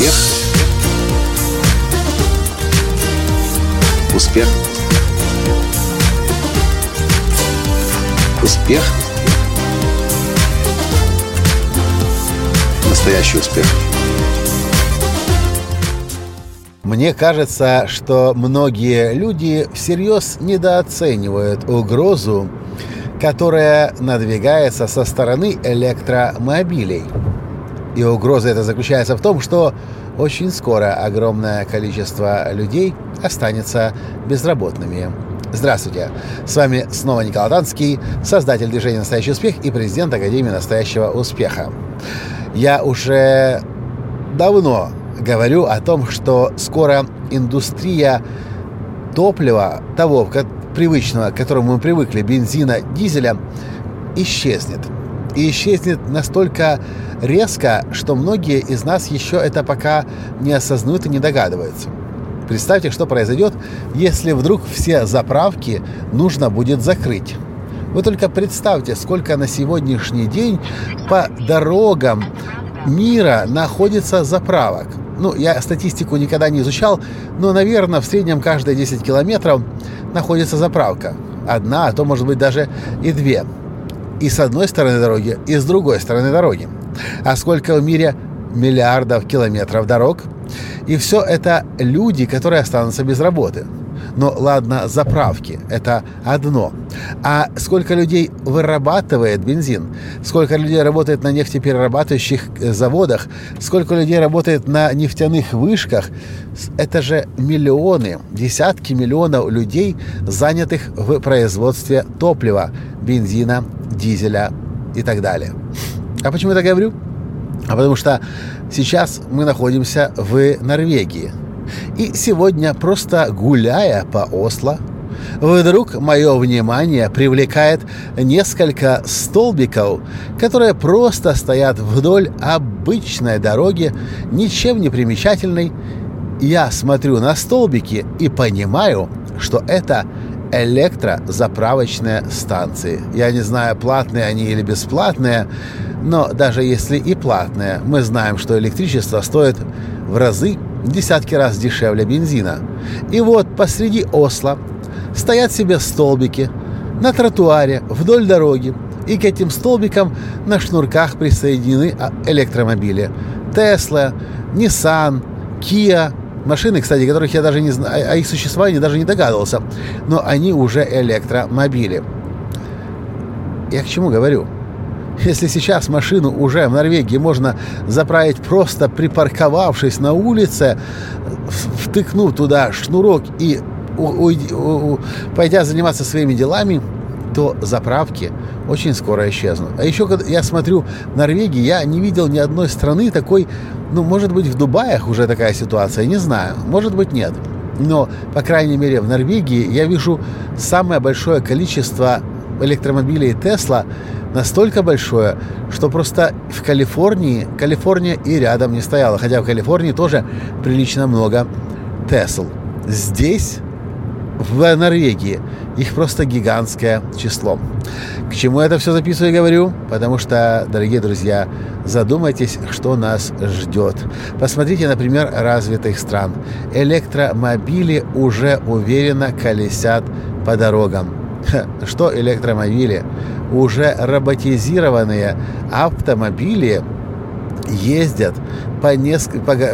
Успех. Успех. Успех. Настоящий успех. Мне кажется, что многие люди всерьез недооценивают угрозу, которая надвигается со стороны электромобилей. И угроза эта заключается в том, что очень скоро огромное количество людей останется безработными. Здравствуйте! С вами снова Николай Танский, создатель движения «Настоящий успех» и президент Академии «Настоящего успеха». Я уже давно говорю о том, что скоро индустрия топлива, того привычного, к которому мы привыкли, бензина, дизеля, исчезнет. И исчезнет настолько резко, что многие из нас еще это пока не осознают и не догадываются. Представьте, что произойдет, если вдруг все заправки нужно будет закрыть. Вы только представьте, сколько на сегодняшний день по дорогам мира находится заправок. Ну, я статистику никогда не изучал, но, наверное, в среднем каждые 10 километров находится заправка. Одна, а то, может быть, даже и две. И с одной стороны дороги, и с другой стороны дороги. А сколько в мире миллиардов километров дорог? И все это люди, которые останутся без работы. Но ладно, заправки – это одно. А сколько людей вырабатывает бензин? Сколько людей работает на нефтеперерабатывающих э, заводах? Сколько людей работает на нефтяных вышках? Это же миллионы, десятки миллионов людей, занятых в производстве топлива, бензина, дизеля и так далее. А почему я так говорю? А потому что сейчас мы находимся в Норвегии – и сегодня, просто гуляя по Осло, вдруг мое внимание привлекает несколько столбиков, которые просто стоят вдоль обычной дороги, ничем не примечательной. Я смотрю на столбики и понимаю, что это электрозаправочные станции. Я не знаю, платные они или бесплатные, но даже если и платные, мы знаем, что электричество стоит в разы десятки раз дешевле бензина. И вот посреди Осло стоят себе столбики на тротуаре вдоль дороги, и к этим столбикам на шнурках присоединены а, электромобили. Тесла, Nissan, Kia, машины, кстати, которых я даже не знаю, о их существовании даже не догадывался, но они уже электромобили. Я к чему говорю? Если сейчас машину уже в Норвегии можно заправить просто припарковавшись на улице, втыкнув туда шнурок и пойдя заниматься своими делами, то заправки очень скоро исчезнут. А еще, когда я смотрю Норвегии, я не видел ни одной страны такой, ну, может быть, в Дубаях уже такая ситуация, не знаю, может быть, нет. Но, по крайней мере, в Норвегии я вижу самое большое количество электромобилей Тесла настолько большое, что просто в Калифорнии, Калифорния и рядом не стояла, хотя в Калифорнии тоже прилично много Тесл. Здесь, в Норвегии, их просто гигантское число. К чему это все записываю и говорю? Потому что, дорогие друзья, задумайтесь, что нас ждет. Посмотрите, например, развитых стран. Электромобили уже уверенно колесят по дорогам. Что электромобили? Уже роботизированные автомобили ездят по, неск...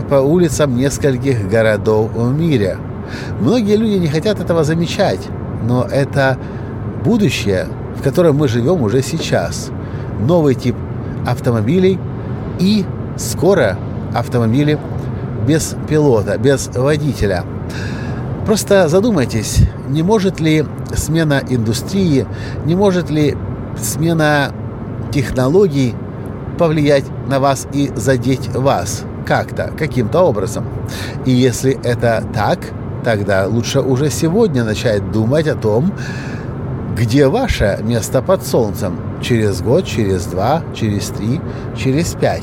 по улицам нескольких городов в мире. Многие люди не хотят этого замечать, но это будущее, в котором мы живем уже сейчас. Новый тип автомобилей и скоро автомобили без пилота, без водителя. Просто задумайтесь, не может ли смена индустрии, не может ли смена технологий повлиять на вас и задеть вас как-то, каким-то образом. И если это так, тогда лучше уже сегодня начать думать о том, где ваше место под солнцем через год, через два, через три, через пять.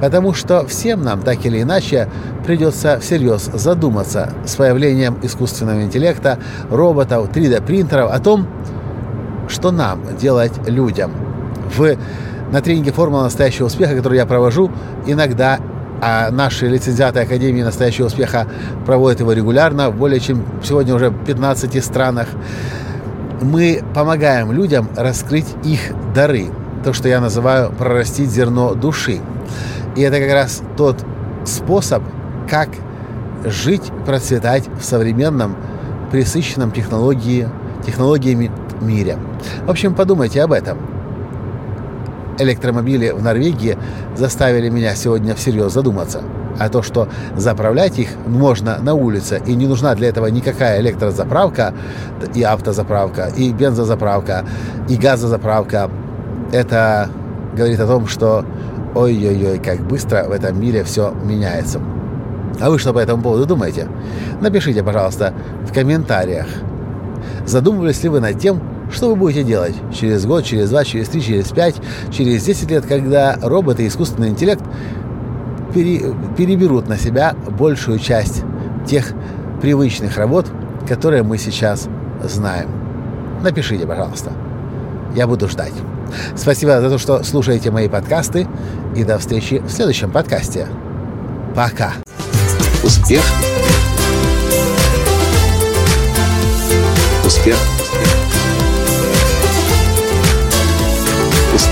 Потому что всем нам так или иначе придется всерьез задуматься с появлением искусственного интеллекта, роботов, 3D-принтеров о том, что нам делать людям. В, на тренинге «Формула настоящего успеха», который я провожу, иногда а наши лицензиаты Академии настоящего успеха проводят его регулярно в более чем сегодня уже 15 странах. Мы помогаем людям раскрыть их дары, то, что я называю прорастить зерно души. И это как раз тот способ, как жить, процветать в современном, присыщенном технологии, технологиями мире. В общем, подумайте об этом. Электромобили в Норвегии заставили меня сегодня всерьез задуматься. А то, что заправлять их можно на улице, и не нужна для этого никакая электрозаправка, и автозаправка, и бензозаправка, и газозаправка, это говорит о том, что ой-ой-ой, как быстро в этом мире все меняется. А вы что по этому поводу думаете? Напишите, пожалуйста, в комментариях. Задумывались ли вы над тем, что вы будете делать через год, через два, через три, через пять, через десять лет, когда роботы и искусственный интеллект пере, переберут на себя большую часть тех привычных работ, которые мы сейчас знаем? Напишите, пожалуйста. Я буду ждать. Спасибо за то, что слушаете мои подкасты. И до встречи в следующем подкасте. Пока. Успех. Успех.